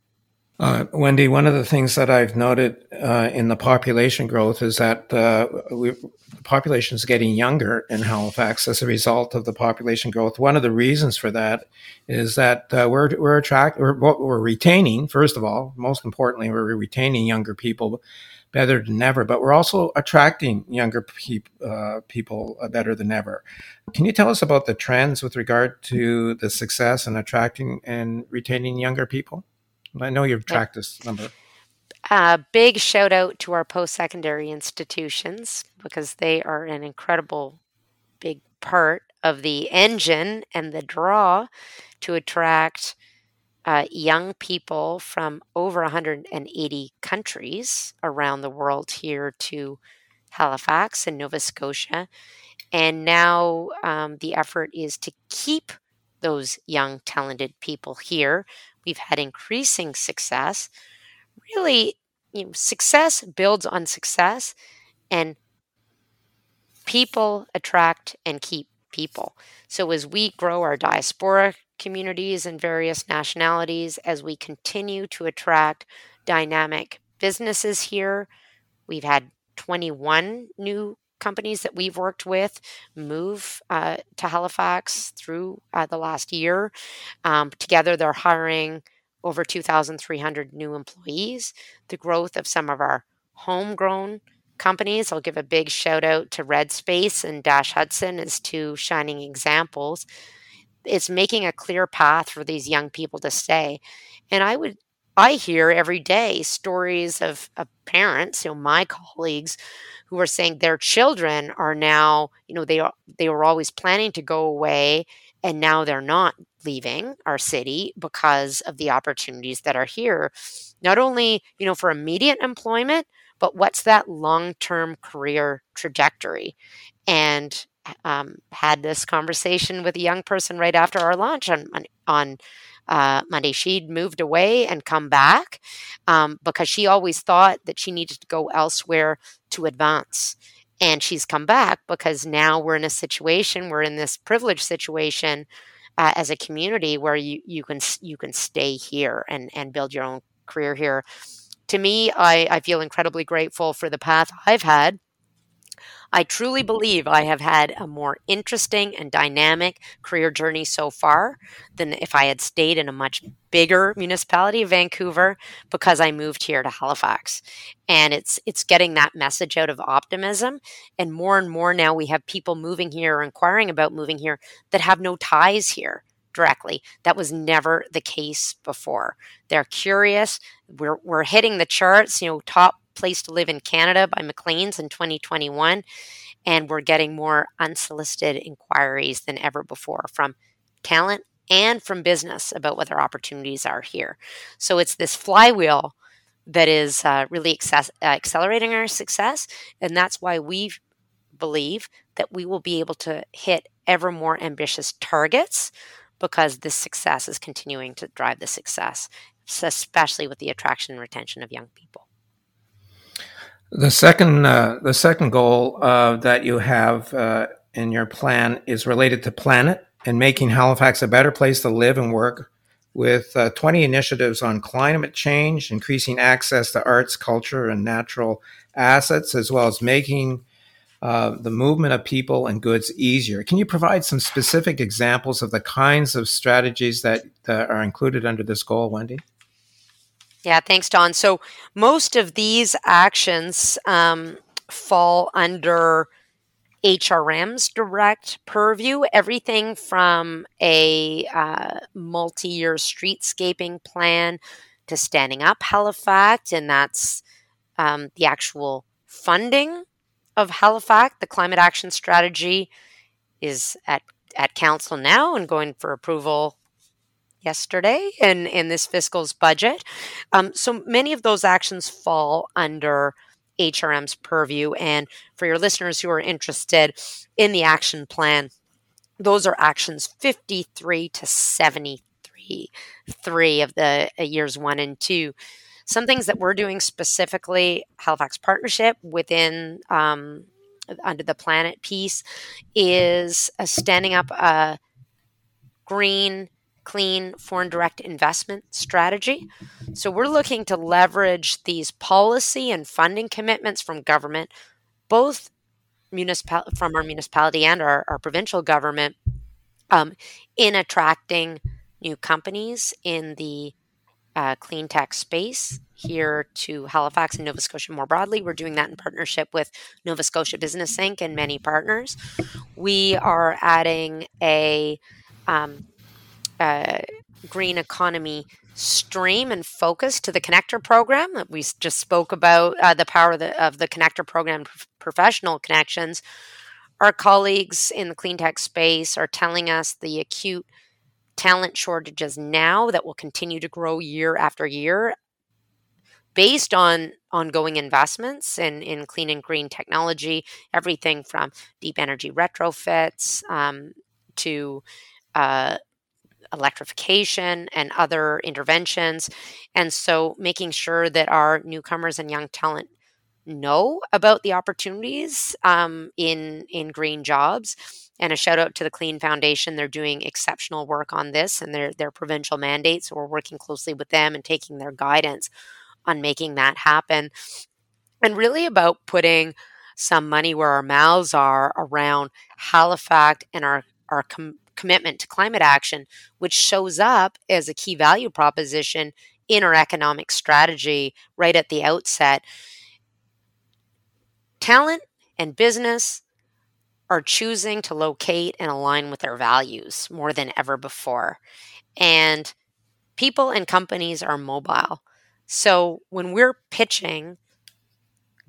Uh, Wendy, one of the things that I've noted uh, in the population growth is that uh, the population is getting younger in Halifax as a result of the population growth. One of the reasons for that is that uh, we're we're attract we're, we're retaining first of all, most importantly, we're retaining younger people better than ever, but we're also attracting younger pe- uh, people uh, better than ever. Can you tell us about the trends with regard to the success in attracting and retaining younger people? I know you've tracked this number. A uh, big shout out to our post secondary institutions because they are an incredible big part of the engine and the draw to attract uh, young people from over 180 countries around the world here to Halifax and Nova Scotia. And now um, the effort is to keep those young, talented people here we've had increasing success. Really, you know, success builds on success, and people attract and keep people. So as we grow our diaspora communities and various nationalities, as we continue to attract dynamic businesses here, we've had 21 new companies that we've worked with move uh, to Halifax through uh, the last year. Um, together, they're hiring over 2,300 new employees. The growth of some of our homegrown companies. I'll give a big shout out to Red Space and Dash Hudson as two shining examples. It's making a clear path for these young people to stay. And I would I hear every day stories of, of parents, you know, my colleagues who are saying their children are now, you know, they are they were always planning to go away and now they're not leaving our city because of the opportunities that are here. Not only, you know, for immediate employment, but what's that long-term career trajectory? And um, had this conversation with a young person right after our launch on on uh, Monday. She'd moved away and come back um, because she always thought that she needed to go elsewhere to advance. And she's come back because now we're in a situation, we're in this privileged situation uh, as a community where you, you can you can stay here and, and build your own career here. To me, I, I feel incredibly grateful for the path I've had I truly believe I have had a more interesting and dynamic career journey so far than if I had stayed in a much bigger municipality Vancouver because I moved here to Halifax. And it's it's getting that message out of optimism and more and more now we have people moving here or inquiring about moving here that have no ties here directly. That was never the case before. They're curious. We're, we're hitting the charts, you know, top Place to Live in Canada by Maclean's in 2021. And we're getting more unsolicited inquiries than ever before from talent and from business about what their opportunities are here. So it's this flywheel that is uh, really access- uh, accelerating our success. And that's why we believe that we will be able to hit ever more ambitious targets because this success is continuing to drive the success, especially with the attraction and retention of young people. The second, uh, the second goal uh, that you have uh, in your plan is related to planet and making Halifax a better place to live and work, with uh, 20 initiatives on climate change, increasing access to arts, culture, and natural assets, as well as making uh, the movement of people and goods easier. Can you provide some specific examples of the kinds of strategies that, that are included under this goal, Wendy? Yeah, thanks, Don. So most of these actions um, fall under HRM's direct purview. Everything from a uh, multi year streetscaping plan to standing up HalifACT, and that's um, the actual funding of HalifACT. The climate action strategy is at, at council now and going for approval yesterday in, in this fiscal's budget. Um, so many of those actions fall under HRM's purview. And for your listeners who are interested in the action plan, those are actions 53 to 73, three of the uh, years one and two. Some things that we're doing specifically, Halifax Partnership within um, under the planet piece, is uh, standing up a green clean foreign direct investment strategy. So we're looking to leverage these policy and funding commitments from government, both municipal from our municipality and our, our provincial government, um, in attracting new companies in the uh, clean tech space here to Halifax and Nova Scotia more broadly. We're doing that in partnership with Nova Scotia Business Inc. and many partners. We are adding a um, uh, green economy stream and focus to the connector program that we just spoke about uh, the power of the, of the connector program professional connections. Our colleagues in the clean tech space are telling us the acute talent shortages now that will continue to grow year after year based on ongoing investments in, in clean and green technology everything from deep energy retrofits um, to uh, electrification and other interventions. And so making sure that our newcomers and young talent know about the opportunities um, in in green jobs. And a shout out to the Clean Foundation. They're doing exceptional work on this and their their provincial mandates. So we're working closely with them and taking their guidance on making that happen. And really about putting some money where our mouths are around Halifax and our our com- commitment to climate action, which shows up as a key value proposition in our economic strategy right at the outset. Talent and business are choosing to locate and align with their values more than ever before. And people and companies are mobile. So when we're pitching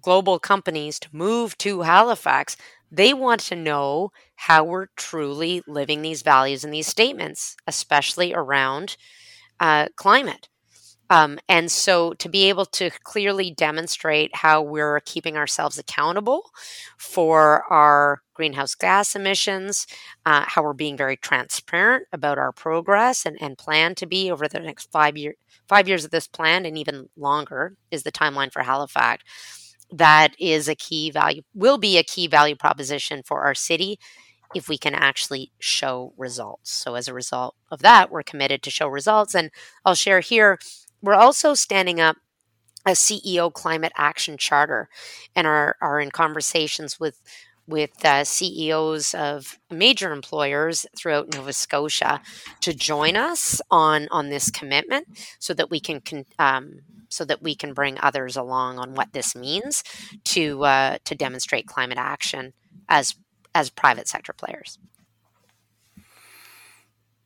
global companies to move to Halifax, they want to know how we're truly living these values and these statements, especially around uh, climate. Um, and so to be able to clearly demonstrate how we're keeping ourselves accountable for our greenhouse gas emissions, uh, how we're being very transparent about our progress and, and plan to be over the next five year five years of this plan and even longer is the timeline for Halifax that is a key value, will be a key value proposition for our city if we can actually show results. So, as a result of that, we're committed to show results. And I'll share here, we're also standing up a CEO climate action charter and are, are in conversations with with uh, CEOs of major employers throughout Nova Scotia to join us on on this commitment, so that we can, can um, so that we can bring others along on what this means to uh, to demonstrate climate action as as private sector players.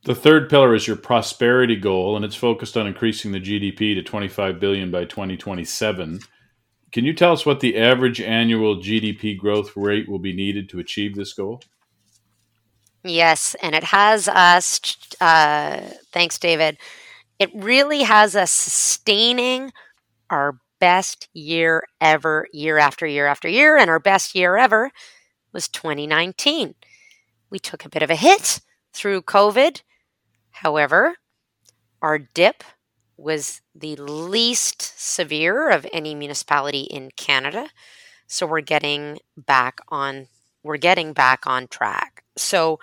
The third pillar is your prosperity goal, and it's focused on increasing the GDP to 25 billion by 2027. Can you tell us what the average annual GDP growth rate will be needed to achieve this goal? Yes, and it has us, uh, thanks, David. It really has us sustaining our best year ever, year after year after year. And our best year ever was 2019. We took a bit of a hit through COVID. However, our dip was the least severe of any municipality in Canada. So we're getting back on we're getting back on track. So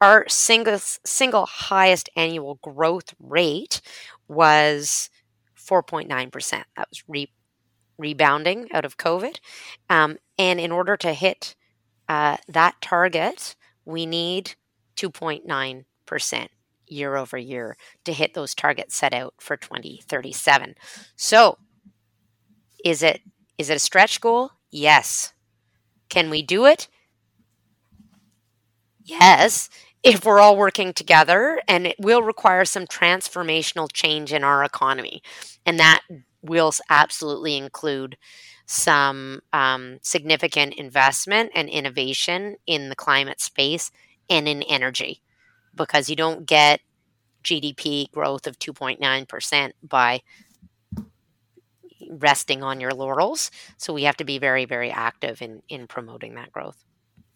our single single highest annual growth rate was 4.9%. That was re- rebounding out of COVID. Um, and in order to hit uh, that target, we need 2.9% year over year to hit those targets set out for 2037. So, is it is it a stretch goal? Yes. Can we do it? Yes, if we're all working together, and it will require some transformational change in our economy. And that will absolutely include some um, significant investment and innovation in the climate space and in energy because you don't get GDP growth of 2.9% by resting on your laurels. So we have to be very, very active in in promoting that growth.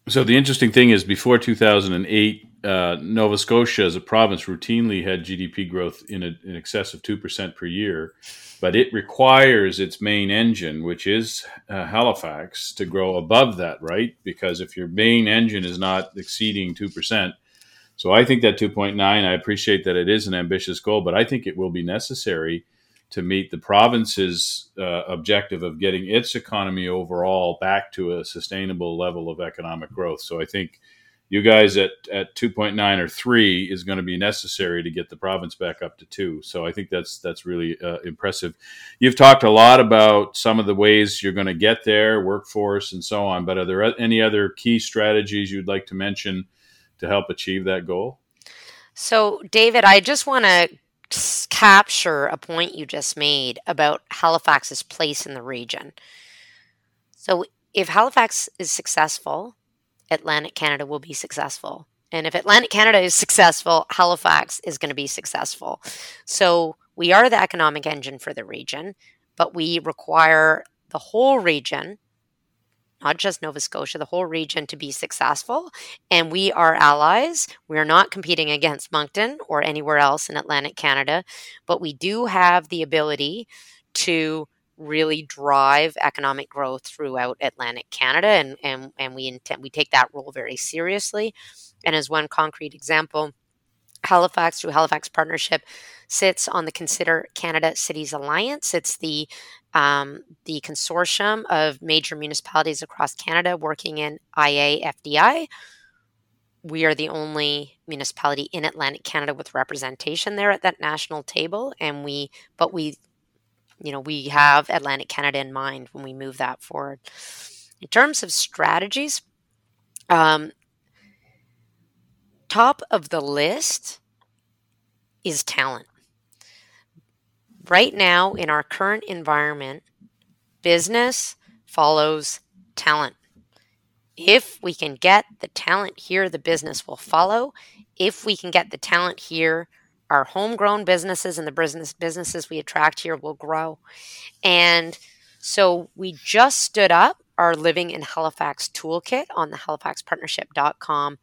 So the interesting thing is, before 2008, uh, Nova Scotia as a province routinely had GDP growth in, a, in excess of two percent per year, but it requires its main engine, which is uh, Halifax, to grow above that, right? Because if your main engine is not exceeding two percent, so I think that 2.9. I appreciate that it is an ambitious goal, but I think it will be necessary to meet the province's uh, objective of getting its economy overall back to a sustainable level of economic growth. So I think you guys at, at 2.9 or 3 is going to be necessary to get the province back up to 2 so i think that's that's really uh, impressive you've talked a lot about some of the ways you're going to get there workforce and so on but are there any other key strategies you'd like to mention to help achieve that goal so david i just want to capture a point you just made about Halifax's place in the region. So, if Halifax is successful, Atlantic Canada will be successful. And if Atlantic Canada is successful, Halifax is going to be successful. So, we are the economic engine for the region, but we require the whole region not just Nova Scotia, the whole region to be successful. And we are allies. We are not competing against Moncton or anywhere else in Atlantic Canada, but we do have the ability to really drive economic growth throughout Atlantic Canada and and, and we intend we take that role very seriously. And as one concrete example, Halifax through Halifax Partnership sits on the Consider Canada Cities Alliance. It's the um, the consortium of major municipalities across Canada working in IA-FDI. We are the only municipality in Atlantic Canada with representation there at that national table, and we but we, you know, we have Atlantic Canada in mind when we move that forward. In terms of strategies, um, top of the list is talent. Right now, in our current environment, business follows talent. If we can get the talent here, the business will follow. If we can get the talent here, our homegrown businesses and the business businesses we attract here will grow. And so we just stood up our Living in Halifax toolkit on the halifaxpartnership.com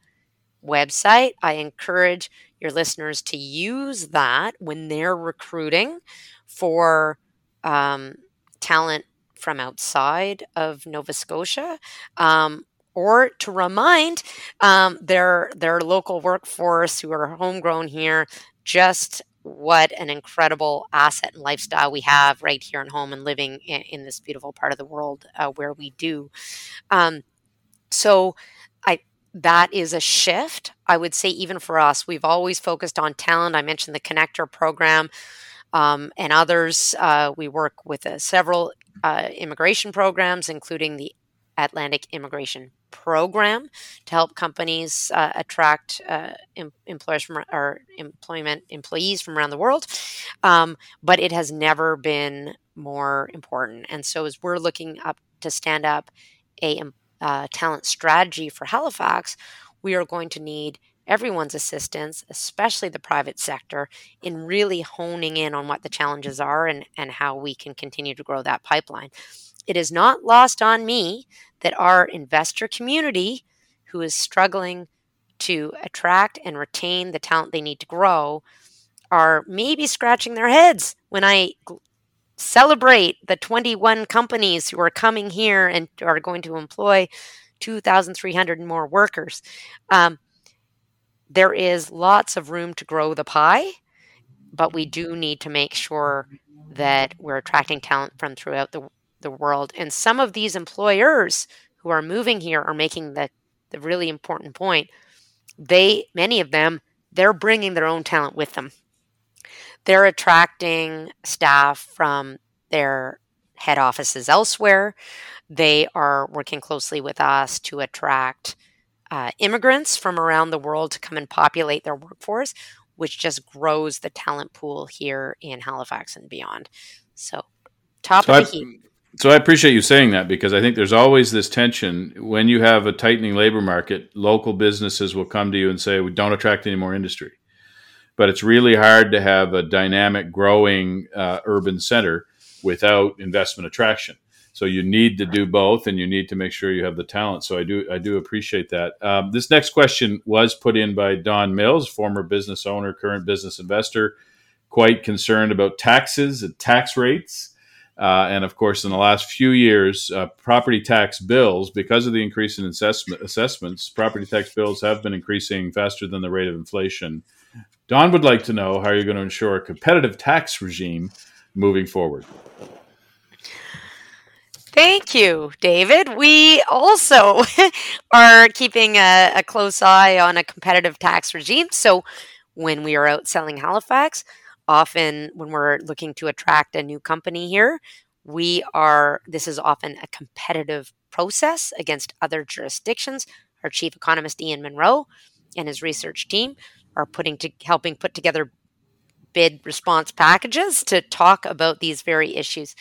website. I encourage your listeners to use that when they're recruiting for um, talent from outside of Nova Scotia. Um, or to remind um, their their local workforce who are homegrown here just what an incredible asset and lifestyle we have right here at home and living in, in this beautiful part of the world uh, where we do. Um, so that is a shift. I would say, even for us, we've always focused on talent. I mentioned the Connector program um, and others. Uh, we work with uh, several uh, immigration programs, including the Atlantic Immigration Program, to help companies uh, attract uh, em- employers from or employment employees from around the world. Um, but it has never been more important. And so, as we're looking up to stand up a uh, talent strategy for Halifax, we are going to need everyone's assistance, especially the private sector, in really honing in on what the challenges are and, and how we can continue to grow that pipeline. It is not lost on me that our investor community, who is struggling to attract and retain the talent they need to grow, are maybe scratching their heads when I celebrate the 21 companies who are coming here and are going to employ 2,300 more workers. Um, there is lots of room to grow the pie, but we do need to make sure that we're attracting talent from throughout the, the world. And some of these employers who are moving here are making the, the really important point. They, many of them, they're bringing their own talent with them. They're attracting staff from their head offices elsewhere. They are working closely with us to attract uh, immigrants from around the world to come and populate their workforce, which just grows the talent pool here in Halifax and beyond. So, top so of the heap. So I appreciate you saying that because I think there's always this tension when you have a tightening labor market. Local businesses will come to you and say, "We don't attract any more industry," but it's really hard to have a dynamic, growing uh, urban center without investment attraction. So you need to do both, and you need to make sure you have the talent. So I do I do appreciate that. Um, this next question was put in by Don Mills, former business owner, current business investor, quite concerned about taxes and tax rates. Uh, and of course, in the last few years, uh, property tax bills, because of the increase in assessment, assessments, property tax bills have been increasing faster than the rate of inflation. Don would like to know how you're going to ensure a competitive tax regime moving forward. Thank you, David. We also are keeping a, a, close eye on a competitive tax regime. So, when we are out selling Halifax, often when we're looking to attract a new company here, we are, this is often a competitive process against other jurisdictions. Our chief economist, Ian Munro, and his research team are putting to helping put together bid response packages to talk about these very issues.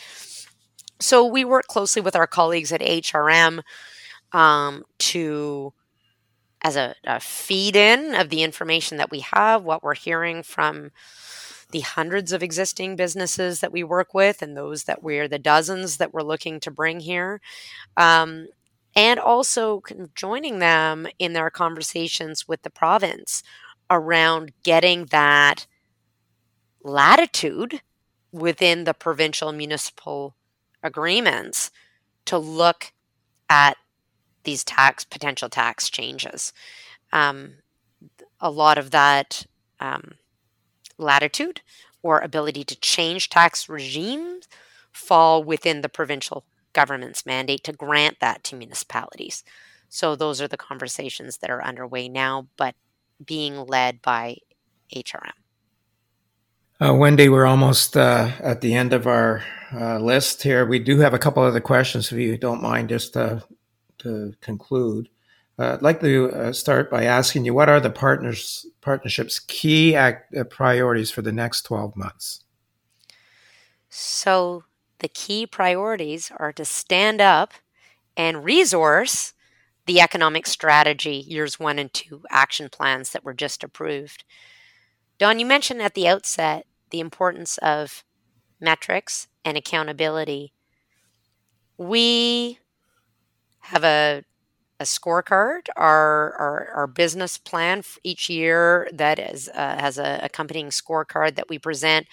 So we work closely with our colleagues at HRM um, to, as a, a feed in of the information that we have, what we're hearing from the hundreds of existing businesses that we work with and those that we're the dozens that we're looking to bring here. Um, and also joining them in their conversations with the province around getting that latitude within the provincial municipal agreements to look at these tax potential tax changes. Um, a lot of that um, latitude or ability to change tax regimes fall within the provincial government's mandate to grant that to municipalities. So those are the conversations that are underway now, but being led by HRM. Uh, Wendy, we're almost uh, at the end of our uh, list here. We do have a couple other questions, if you don't mind, just to, to conclude. Uh, I'd like to uh, start by asking you what are the partners partnership's key act, uh, priorities for the next 12 months? So, the key priorities are to stand up and resource the economic strategy years one and two action plans that were just approved. Don, you mentioned at the outset the importance of metrics and accountability. We have a, a scorecard, our, our, our business plan each year that is, uh, has a accompanying scorecard that we present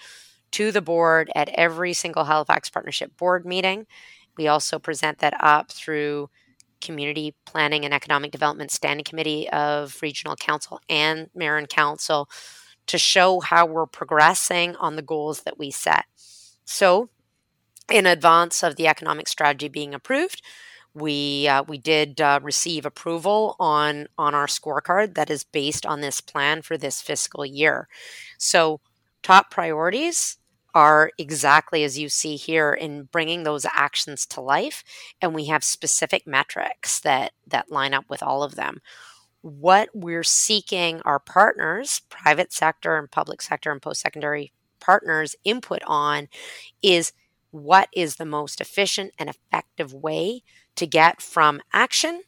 to the board at every single Halifax Partnership Board meeting. We also present that up through Community Planning and Economic Development Standing Committee of Regional Council and Marin Council to show how we're progressing on the goals that we set. So, in advance of the economic strategy being approved, we uh, we did uh, receive approval on on our scorecard that is based on this plan for this fiscal year. So, top priorities are exactly as you see here in bringing those actions to life and we have specific metrics that that line up with all of them. What we're seeking our partners private sector and public sector and post-secondary partners input on is what is the most efficient and effective way to get from action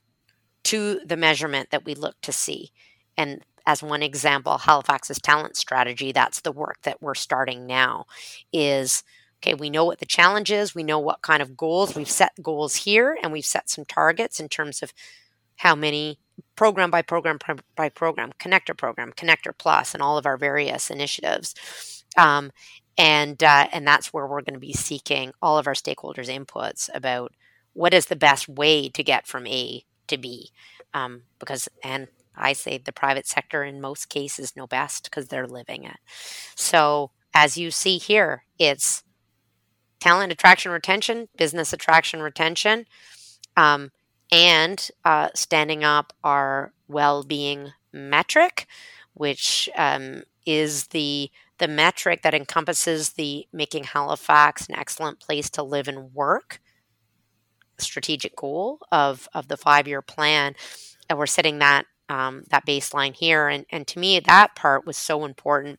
to the measurement that we look to see. And as one example, Halifax's talent strategy, that's the work that we're starting now is okay, we know what the challenge is, we know what kind of goals, we've set goals here and we've set some targets in terms of how many program by program by program, connector program, connector plus, and all of our various initiatives. Um, and uh, and that's where we're going to be seeking all of our stakeholders' inputs about what is the best way to get from A to B. Um, because and I say the private sector in most cases know best because they're living it. So, as you see here, it's talent attraction retention, business attraction retention, um, and uh, standing up our well-being metric, which um, is the the metric that encompasses the making Halifax an excellent place to live and work strategic goal of of the five year plan, and we're setting that um, that baseline here. And, and to me, that part was so important.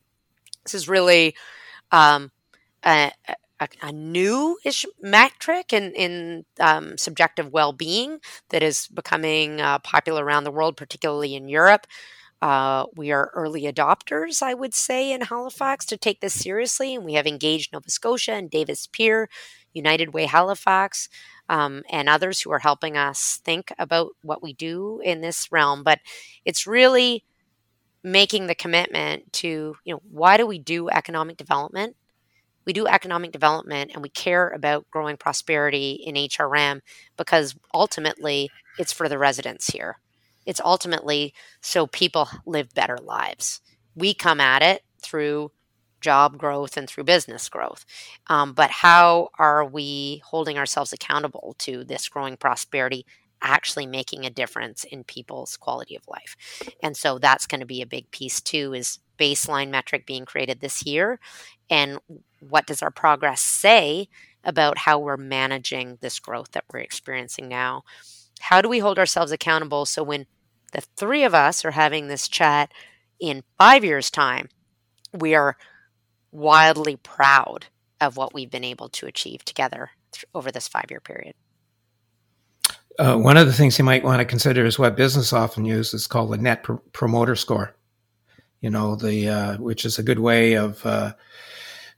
This is really um, a, a, a new-ish metric in, in um, subjective well-being that is becoming uh, popular around the world, particularly in Europe. Uh, we are early adopters, I would say, in Halifax to take this seriously. And we have engaged Nova Scotia and Davis Pier, United Way Halifax, um, and others who are helping us think about what we do in this realm. But it's really making the commitment to, you know, why do we do economic development? We do economic development and we care about growing prosperity in HRM because ultimately it's for the residents here. It's ultimately so people live better lives. We come at it through job growth and through business growth. Um, but how are we holding ourselves accountable to this growing prosperity actually making a difference in people's quality of life? And so that's going to be a big piece too is baseline metric being created this year and what does our progress say about how we're managing this growth that we're experiencing now? How do we hold ourselves accountable so when the three of us are having this chat in five years' time, we are wildly proud of what we've been able to achieve together th- over this five year period. Uh, one of the things you might want to consider is what business often uses called the net pr- promoter score. You know, the uh, which is a good way of uh,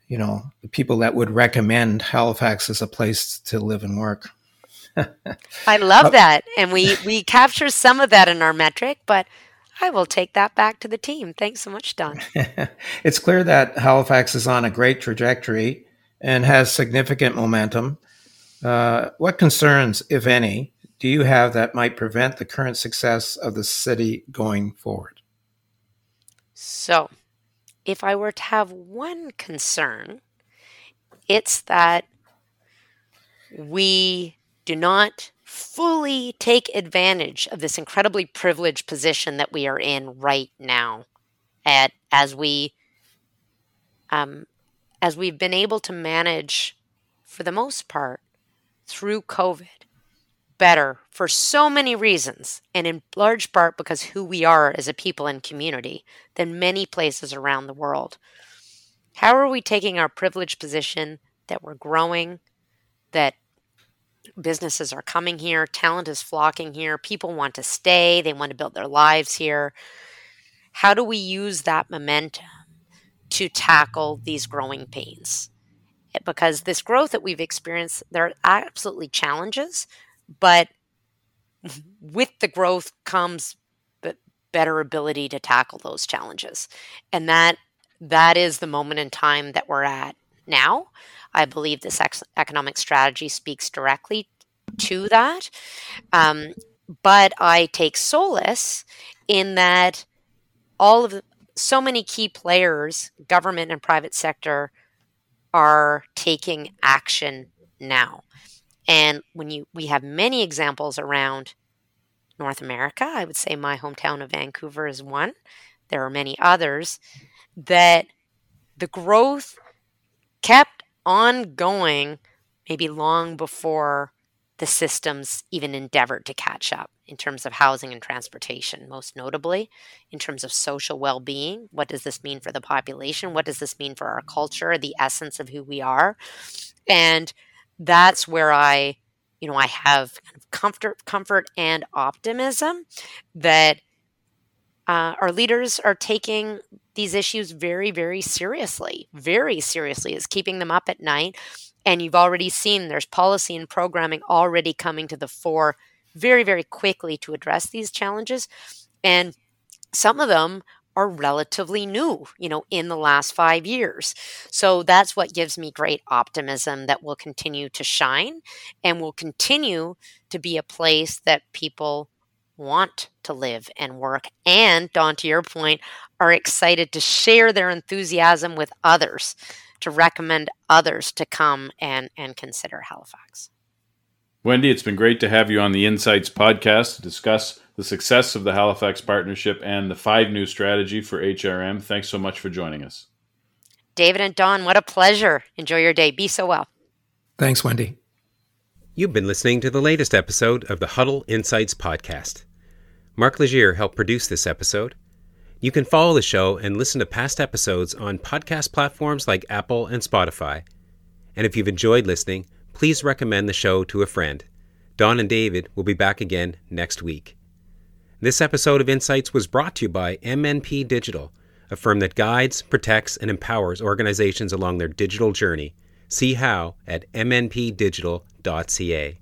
you know the people that would recommend Halifax as a place to live and work. I love that, and we we capture some of that in our metric, but I will take that back to the team. Thanks so much, Don. it's clear that Halifax is on a great trajectory and has significant momentum. Uh, what concerns, if any, do you have that might prevent the current success of the city going forward? So, if I were to have one concern, it's that we do not fully take advantage of this incredibly privileged position that we are in right now at as we um, as we've been able to manage for the most part through covid better for so many reasons and in large part because who we are as a people and community than many places around the world. How are we taking our privileged position that we're growing that businesses are coming here, talent is flocking here, people want to stay, they want to build their lives here. How do we use that momentum to tackle these growing pains? Eh, because this growth that we've experienced, there are absolutely challenges, but with the growth comes better ability to tackle those challenges. And that that is the moment in time that we're at now. I believe this ex- economic strategy speaks directly to that. Um, but I take solace in that all of the, so many key players, government and private sector, are taking action now. And when you we have many examples around North America, I would say my hometown of Vancouver is one. There are many others that the growth kept ongoing, maybe long before the systems even endeavored to catch up in terms of housing and transportation, most notably in terms of social well being. What does this mean for the population? What does this mean for our culture, the essence of who we are? And that's where I, you know, I have comfort, comfort and optimism that uh, our leaders are taking these issues very, very seriously, very seriously, is keeping them up at night. And you've already seen there's policy and programming already coming to the fore very, very quickly to address these challenges. And some of them are relatively new, you know, in the last five years. So that's what gives me great optimism that will continue to shine and will continue to be a place that people want to live and work. And, Don, to your point, are excited to share their enthusiasm with others, to recommend others to come and, and consider Halifax. Wendy, it's been great to have you on the Insights podcast to discuss the success of the Halifax Partnership and the five new strategy for HRM. Thanks so much for joining us. David and Don, what a pleasure. Enjoy your day. Be so well. Thanks, Wendy. You've been listening to the latest episode of the Huddle Insights podcast. Mark Legier helped produce this episode. You can follow the show and listen to past episodes on podcast platforms like Apple and Spotify. And if you've enjoyed listening, please recommend the show to a friend. Don and David will be back again next week. This episode of Insights was brought to you by MNP Digital, a firm that guides, protects, and empowers organizations along their digital journey. See how at mnpdigital.ca.